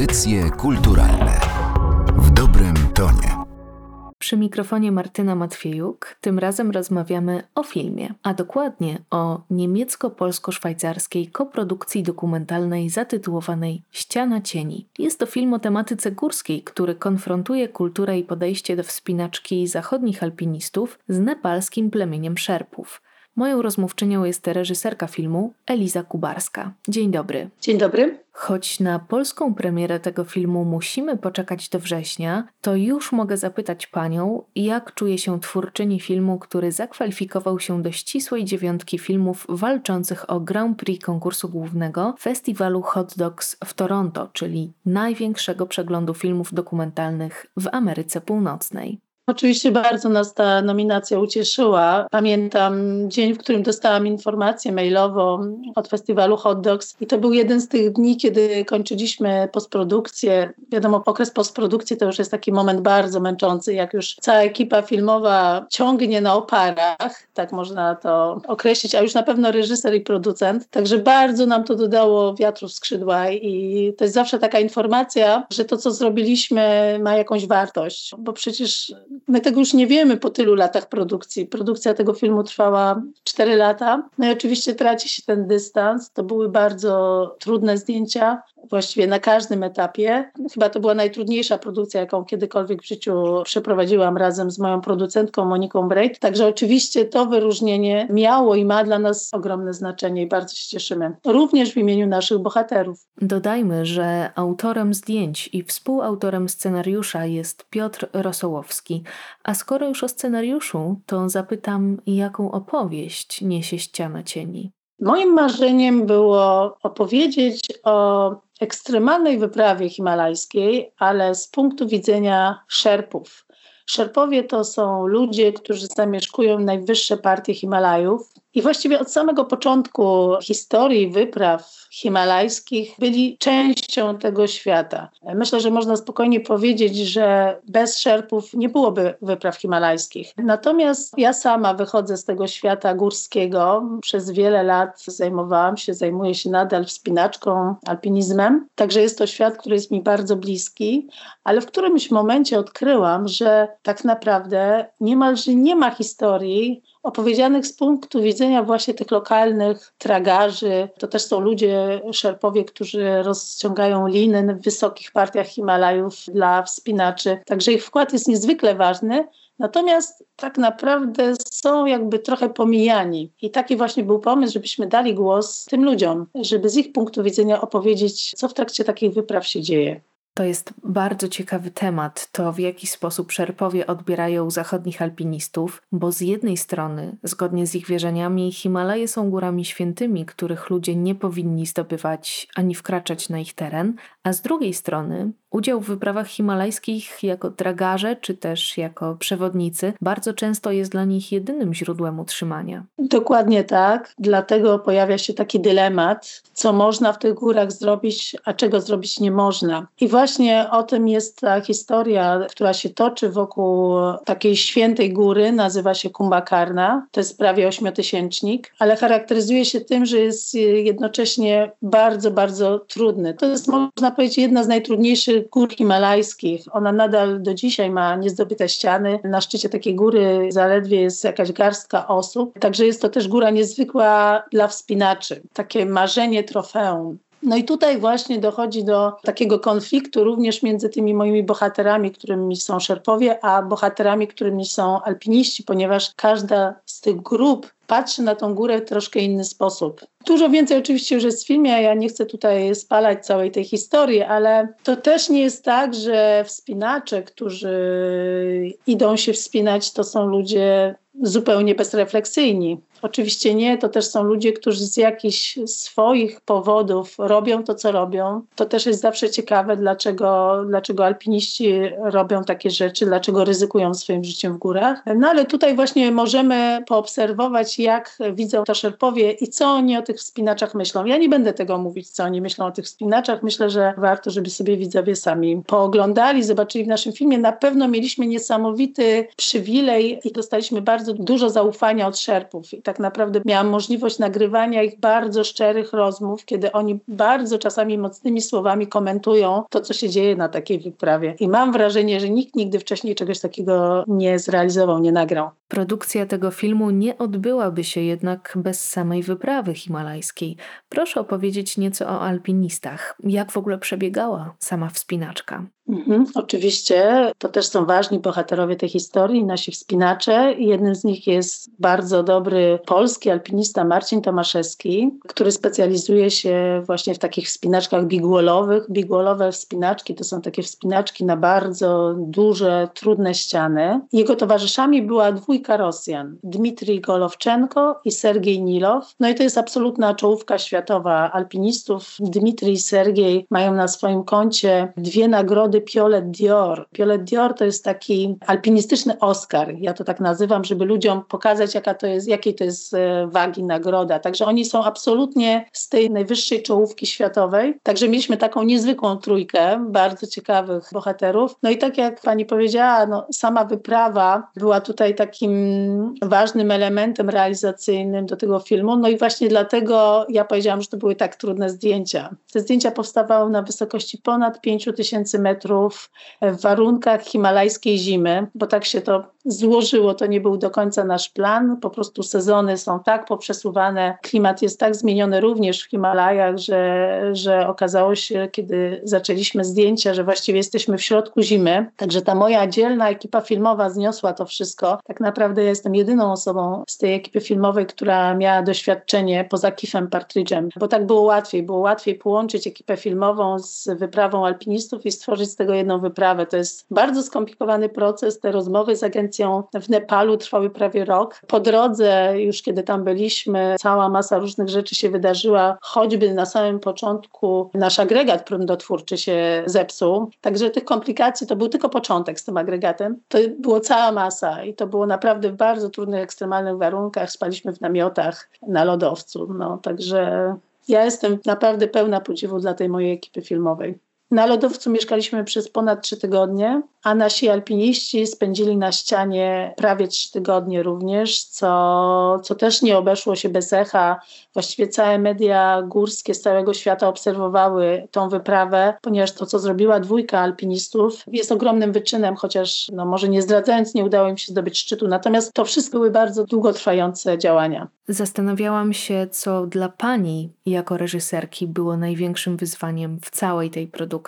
Audycje kulturalne w dobrym tonie. Przy mikrofonie Martyna Matwiejuk. Tym razem rozmawiamy o filmie, a dokładnie o niemiecko-polsko-szwajcarskiej koprodukcji dokumentalnej zatytułowanej Ściana cieni. Jest to film o tematyce górskiej, który konfrontuje kulturę i podejście do wspinaczki zachodnich alpinistów z nepalskim plemieniem Szerpów. Moją rozmówczynią jest reżyserka filmu Eliza Kubarska. Dzień dobry. Dzień dobry. Choć na polską premierę tego filmu musimy poczekać do września, to już mogę zapytać panią, jak czuje się twórczyni filmu, który zakwalifikował się do ścisłej dziewiątki filmów walczących o Grand Prix konkursu głównego festiwalu Hot Dogs w Toronto, czyli największego przeglądu filmów dokumentalnych w Ameryce Północnej. Oczywiście bardzo nas ta nominacja ucieszyła. Pamiętam dzień, w którym dostałam informację mailową od festiwalu Hot Dogs i to był jeden z tych dni, kiedy kończyliśmy postprodukcję. Wiadomo, okres postprodukcji to już jest taki moment bardzo męczący, jak już cała ekipa filmowa ciągnie na oparach, tak można to określić, a już na pewno reżyser i producent. Także bardzo nam to dodało wiatru w skrzydła i to jest zawsze taka informacja, że to, co zrobiliśmy ma jakąś wartość, bo przecież My tego już nie wiemy po tylu latach produkcji. Produkcja tego filmu trwała 4 lata. No i oczywiście traci się ten dystans. To były bardzo trudne zdjęcia, właściwie na każdym etapie. Chyba to była najtrudniejsza produkcja, jaką kiedykolwiek w życiu przeprowadziłam razem z moją producentką Moniką Braid. Także oczywiście to wyróżnienie miało i ma dla nas ogromne znaczenie i bardzo się cieszymy. Również w imieniu naszych bohaterów. Dodajmy, że autorem zdjęć i współautorem scenariusza jest Piotr Rosołowski. A skoro już o scenariuszu, to zapytam, jaką opowieść niesie ściana cieni? Moim marzeniem było opowiedzieć o ekstremalnej wyprawie himalajskiej, ale z punktu widzenia Szerpów. Szerpowie to są ludzie, którzy zamieszkują najwyższe partie Himalajów i właściwie od samego początku historii wypraw himalajskich byli częścią tego świata. Myślę, że można spokojnie powiedzieć, że bez Szerpów nie byłoby wypraw himalajskich. Natomiast ja sama wychodzę z tego świata górskiego. Przez wiele lat zajmowałam się, zajmuję się nadal wspinaczką, alpinizmem. Także jest to świat, który jest mi bardzo bliski, ale w którymś momencie odkryłam, że tak naprawdę niemalże nie ma historii, opowiedzianych z punktu widzenia właśnie tych lokalnych tragarzy. To też są ludzie, szerpowie, którzy rozciągają liny w wysokich partiach Himalajów dla wspinaczy. Także ich wkład jest niezwykle ważny. Natomiast tak naprawdę są jakby trochę pomijani. I taki właśnie był pomysł, żebyśmy dali głos tym ludziom, żeby z ich punktu widzenia opowiedzieć, co w trakcie takich wypraw się dzieje. To jest bardzo ciekawy temat, to w jaki sposób Szerpowie odbierają zachodnich alpinistów, bo z jednej strony, zgodnie z ich wierzeniami, Himalaje są górami świętymi, których ludzie nie powinni zdobywać ani wkraczać na ich teren, a z drugiej strony Udział w wyprawach himalajskich jako dragarze czy też jako przewodnicy bardzo często jest dla nich jedynym źródłem utrzymania. Dokładnie tak. Dlatego pojawia się taki dylemat, co można w tych górach zrobić, a czego zrobić nie można. I właśnie o tym jest ta historia, która się toczy wokół takiej świętej góry, nazywa się Kumbakarna. To jest prawie ośmiotysięcznik, ale charakteryzuje się tym, że jest jednocześnie bardzo, bardzo trudny. To jest, można powiedzieć, jedna z najtrudniejszych gór himalajskich. Ona nadal do dzisiaj ma niezdobyte ściany. Na szczycie takiej góry zaledwie jest jakaś garstka osób. Także jest to też góra niezwykła dla wspinaczy. Takie marzenie trofeum. No i tutaj właśnie dochodzi do takiego konfliktu również między tymi moimi bohaterami, którymi są Szerpowie, a bohaterami, którymi są alpiniści, ponieważ każda z tych grup patrzy na tą górę w troszkę inny sposób. Dużo więcej oczywiście już jest w filmie, ja nie chcę tutaj spalać całej tej historii, ale to też nie jest tak, że wspinacze, którzy idą się wspinać, to są ludzie zupełnie bezrefleksyjni. Oczywiście nie, to też są ludzie, którzy z jakichś swoich powodów robią to, co robią. To też jest zawsze ciekawe, dlaczego, dlaczego alpiniści robią takie rzeczy, dlaczego ryzykują swoim życiem w górach. No ale tutaj właśnie możemy poobserwować, jak widzą to szerpowie i co oni o tych wspinaczach myślą. Ja nie będę tego mówić, co oni myślą o tych wspinaczach. Myślę, że warto, żeby sobie widzowie sami pooglądali, zobaczyli w naszym filmie. Na pewno mieliśmy niesamowity przywilej i dostaliśmy bardzo dużo zaufania od szerpów. I tak naprawdę miałam możliwość nagrywania ich bardzo szczerych rozmów, kiedy oni bardzo czasami mocnymi słowami komentują to, co się dzieje na takiej wyprawie. I mam wrażenie, że nikt nigdy wcześniej czegoś takiego nie zrealizował, nie nagrał. Produkcja tego filmu nie odbyłaby się jednak bez samej wyprawy himalajskiej. Proszę opowiedzieć nieco o alpinistach. Jak w ogóle przebiegała sama wspinaczka? Mhm, oczywiście, to też są ważni bohaterowie tej historii, nasi wspinacze. Jednym z nich jest bardzo dobry polski alpinista Marcin Tomaszewski, który specjalizuje się właśnie w takich wspinaczkach bigwallowych. Bigwallowe wspinaczki to są takie wspinaczki na bardzo duże, trudne ściany. Jego towarzyszami była dwójka Rosjan, Dmitrij Golowczenko i Sergiej Nilow. No i to jest absolutna czołówka światowa alpinistów. Dmitrij i Sergiej mają na swoim koncie dwie nagrody Piolet Dior. Piolet Dior to jest taki alpinistyczny Oscar. Ja to tak nazywam, żeby ludziom pokazać, jaka to jest, jakiej to jest e, wagi nagroda. Także oni są absolutnie z tej najwyższej czołówki światowej. Także mieliśmy taką niezwykłą trójkę bardzo ciekawych bohaterów. No i tak jak pani powiedziała, no, sama wyprawa była tutaj takim ważnym elementem realizacyjnym do tego filmu. No i właśnie dlatego ja powiedziałam, że to były tak trudne zdjęcia. Te zdjęcia powstawały na wysokości ponad 5000 metrów w warunkach himalajskiej zimy, bo tak się to złożyło, to nie był do końca nasz plan. Po prostu sezony są tak poprzesuwane, klimat jest tak zmieniony również w Himalajach, że, że okazało się, kiedy zaczęliśmy zdjęcia, że właściwie jesteśmy w środku zimy. Także ta moja dzielna ekipa filmowa zniosła to wszystko. Tak naprawdę ja jestem jedyną osobą z tej ekipy filmowej, która miała doświadczenie poza Kifem Partridge'em, bo tak było łatwiej. Było łatwiej połączyć ekipę filmową z wyprawą alpinistów i stworzyć z tego jedną wyprawę. To jest bardzo skomplikowany proces. Te rozmowy z agencją w Nepalu trwały prawie rok. Po drodze, już kiedy tam byliśmy, cała masa różnych rzeczy się wydarzyła, choćby na samym początku nasz agregat prądotwórczy się zepsuł. Także tych komplikacji to był tylko początek z tym agregatem. To było cała masa i to było naprawdę w bardzo trudnych, ekstremalnych warunkach. Spaliśmy w namiotach na lodowcu. No, także ja jestem naprawdę pełna podziwu dla tej mojej ekipy filmowej. Na lodowcu mieszkaliśmy przez ponad trzy tygodnie, a nasi alpiniści spędzili na ścianie prawie trzy tygodnie również, co, co też nie obeszło się bez echa. Właściwie całe media górskie z całego świata obserwowały tą wyprawę, ponieważ to, co zrobiła dwójka alpinistów, jest ogromnym wyczynem, chociaż no, może nie zdradzając, nie udało im się zdobyć szczytu. Natomiast to wszystko były bardzo długotrwające działania. Zastanawiałam się, co dla pani jako reżyserki było największym wyzwaniem w całej tej produkcji.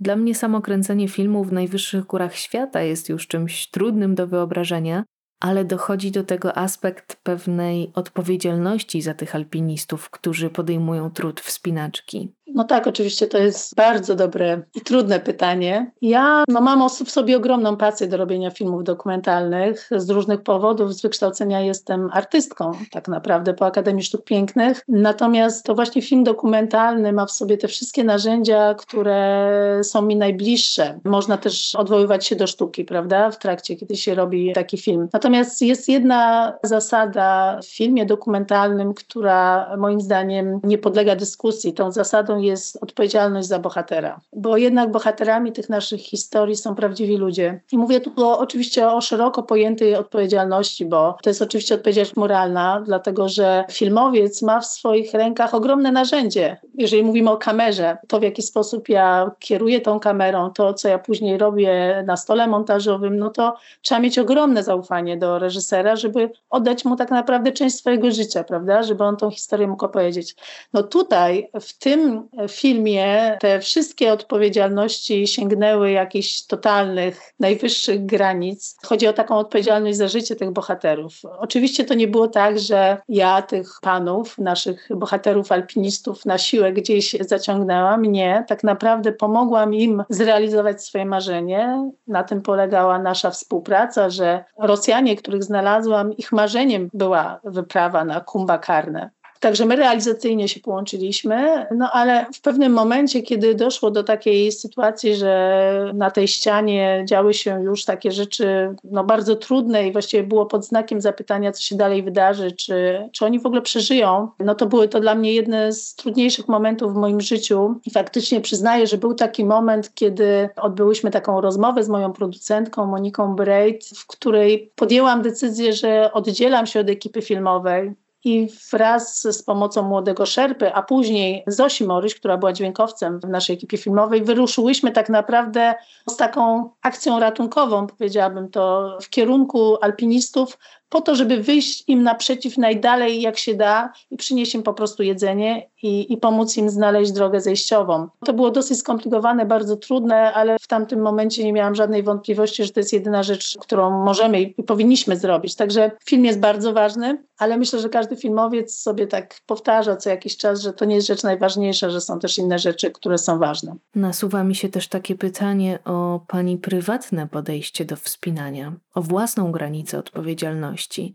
Dla mnie samo kręcenie filmu w najwyższych górach świata jest już czymś trudnym do wyobrażenia, ale dochodzi do tego aspekt pewnej odpowiedzialności za tych alpinistów, którzy podejmują trud wspinaczki. No tak, oczywiście to jest bardzo dobre i trudne pytanie. Ja no, mam w sobie ogromną pasję do robienia filmów dokumentalnych. Z różnych powodów z wykształcenia jestem artystką, tak naprawdę po Akademii Sztuk Pięknych. Natomiast to właśnie film dokumentalny ma w sobie te wszystkie narzędzia, które są mi najbliższe. Można też odwoływać się do sztuki, prawda, w trakcie, kiedy się robi taki film. Natomiast jest jedna zasada w filmie dokumentalnym, która moim zdaniem nie podlega dyskusji. Tą zasadą jest odpowiedzialność za bohatera, bo jednak bohaterami tych naszych historii są prawdziwi ludzie. I mówię tu o, oczywiście o szeroko pojętej odpowiedzialności, bo to jest oczywiście odpowiedzialność moralna, dlatego że filmowiec ma w swoich rękach ogromne narzędzie. Jeżeli mówimy o kamerze, to w jaki sposób ja kieruję tą kamerą, to co ja później robię na stole montażowym, no to trzeba mieć ogromne zaufanie do reżysera, żeby oddać mu tak naprawdę część swojego życia, prawda, żeby on tą historię mógł opowiedzieć. No tutaj w tym filmie te wszystkie odpowiedzialności sięgnęły jakichś totalnych, najwyższych granic. Chodzi o taką odpowiedzialność za życie tych bohaterów. Oczywiście to nie było tak, że ja tych panów, naszych bohaterów alpinistów na siłę gdzieś zaciągnęłam. Nie, tak naprawdę pomogłam im zrealizować swoje marzenie. Na tym polegała nasza współpraca, że Rosjanie, których znalazłam, ich marzeniem była wyprawa na Kumbakarnę. Także my realizacyjnie się połączyliśmy, no ale w pewnym momencie, kiedy doszło do takiej sytuacji, że na tej ścianie działy się już takie rzeczy no, bardzo trudne i właściwie było pod znakiem zapytania, co się dalej wydarzy, czy, czy oni w ogóle przeżyją, no to były to dla mnie jedne z trudniejszych momentów w moim życiu. I faktycznie przyznaję, że był taki moment, kiedy odbyłyśmy taką rozmowę z moją producentką Moniką Breit, w której podjęłam decyzję, że oddzielam się od ekipy filmowej i wraz z pomocą młodego Szerpy, a później Zosi Moryś, która była dźwiękowcem w naszej ekipie filmowej, wyruszyłyśmy tak naprawdę z taką akcją ratunkową, powiedziałabym to, w kierunku alpinistów, po to, żeby wyjść im naprzeciw najdalej jak się da i przynieść im po prostu jedzenie i, i pomóc im znaleźć drogę zejściową. To było dosyć skomplikowane, bardzo trudne, ale w tamtym momencie nie miałam żadnej wątpliwości, że to jest jedyna rzecz, którą możemy i powinniśmy zrobić. Także film jest bardzo ważny, ale myślę, że każdy filmowiec sobie tak powtarza co jakiś czas, że to nie jest rzecz najważniejsza, że są też inne rzeczy, które są ważne. Nasuwa mi się też takie pytanie o Pani prywatne podejście do wspinania, o własną granicę odpowiedzialności.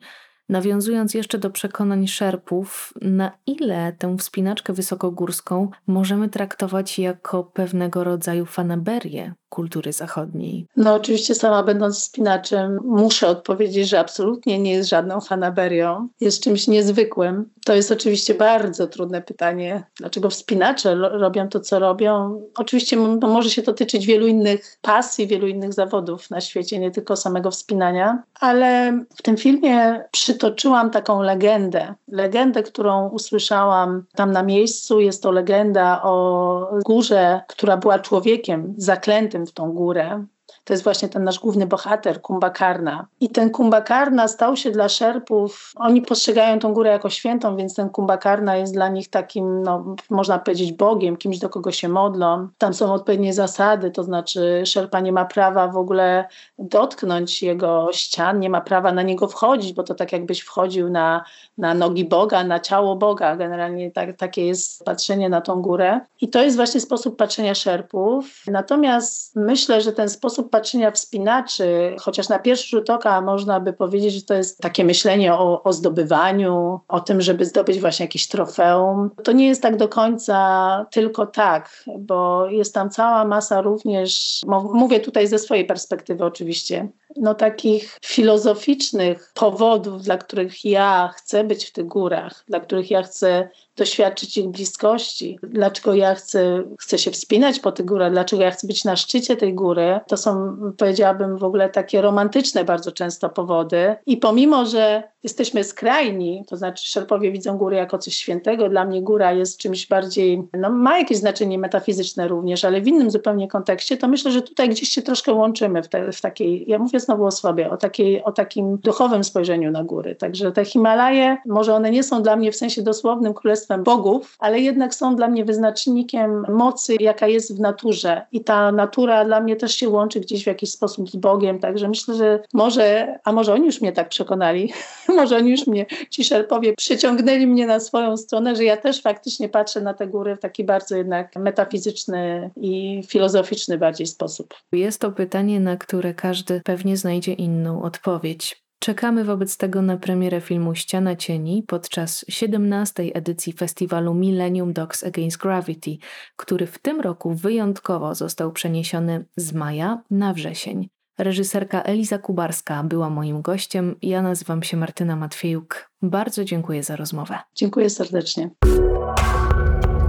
Nawiązując jeszcze do przekonań szerpów, na ile tę wspinaczkę wysokogórską możemy traktować jako pewnego rodzaju fanaberię, kultury zachodniej? No oczywiście sama będąc wspinaczem muszę odpowiedzieć, że absolutnie nie jest żadną fanaberią. Jest czymś niezwykłym. To jest oczywiście bardzo trudne pytanie. Dlaczego wspinacze robią to, co robią? Oczywiście może się to tyczyć wielu innych pasji, wielu innych zawodów na świecie, nie tylko samego wspinania, ale w tym filmie przytoczyłam taką legendę. Legendę, którą usłyszałam tam na miejscu. Jest to legenda o górze, która była człowiekiem zaklętym w tą górę to jest właśnie ten nasz główny bohater, Kumbakarna. I ten Kumbakarna stał się dla Szerpów, oni postrzegają tą górę jako świętą, więc ten Kumbakarna jest dla nich takim, no, można powiedzieć, Bogiem, kimś, do kogo się modlą. Tam są odpowiednie zasady, to znaczy Szerpa nie ma prawa w ogóle dotknąć jego ścian, nie ma prawa na niego wchodzić, bo to tak jakbyś wchodził na, na nogi Boga, na ciało Boga. Generalnie tak, takie jest patrzenie na tą górę. I to jest właśnie sposób patrzenia Szerpów. Natomiast myślę, że ten sposób patrzenia wspinaczy, chociaż na pierwszy rzut oka można by powiedzieć, że to jest takie myślenie o, o zdobywaniu, o tym, żeby zdobyć właśnie jakieś trofeum. To nie jest tak do końca tylko tak, bo jest tam cała masa również, mówię tutaj ze swojej perspektywy oczywiście, no takich filozoficznych powodów, dla których ja chcę być w tych górach, dla których ja chcę doświadczyć ich bliskości, dlaczego ja chcę, chcę się wspinać po tych górach, dlaczego ja chcę być na szczycie tej góry, to są, powiedziałabym, w ogóle takie romantyczne bardzo często powody. I pomimo, że jesteśmy skrajni, to znaczy Szerpowie widzą góry jako coś świętego, dla mnie góra jest czymś bardziej, no ma jakieś znaczenie metafizyczne również, ale w innym zupełnie kontekście, to myślę, że tutaj gdzieś się troszkę łączymy w, te, w takiej, ja mówię znowu o sobie, o, takiej, o takim duchowym spojrzeniu na góry. Także te Himalaje, może one nie są dla mnie w sensie dosłownym królestwem bogów, ale jednak są dla mnie wyznacznikiem mocy, jaka jest w naturze. I ta natura dla mnie też się łączy gdzieś w jakiś sposób z Bogiem. Także myślę, że może, a może oni już mnie tak przekonali, może oni już mnie, ci szerpowie, przyciągnęli mnie na swoją stronę, że ja też faktycznie patrzę na te góry w taki bardzo jednak metafizyczny i filozoficzny bardziej sposób. Jest to pytanie, na które każdy pewnie znajdzie inną odpowiedź. Czekamy wobec tego na premierę filmu Ściana Cieni podczas 17. edycji festiwalu Millennium Dogs Against Gravity, który w tym roku wyjątkowo został przeniesiony z maja na wrzesień. Reżyserka Eliza Kubarska była moim gościem. Ja nazywam się Martyna Matwiejuk. Bardzo dziękuję za rozmowę. Dziękuję serdecznie.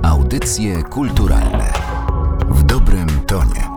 Audycje kulturalne w dobrym tonie.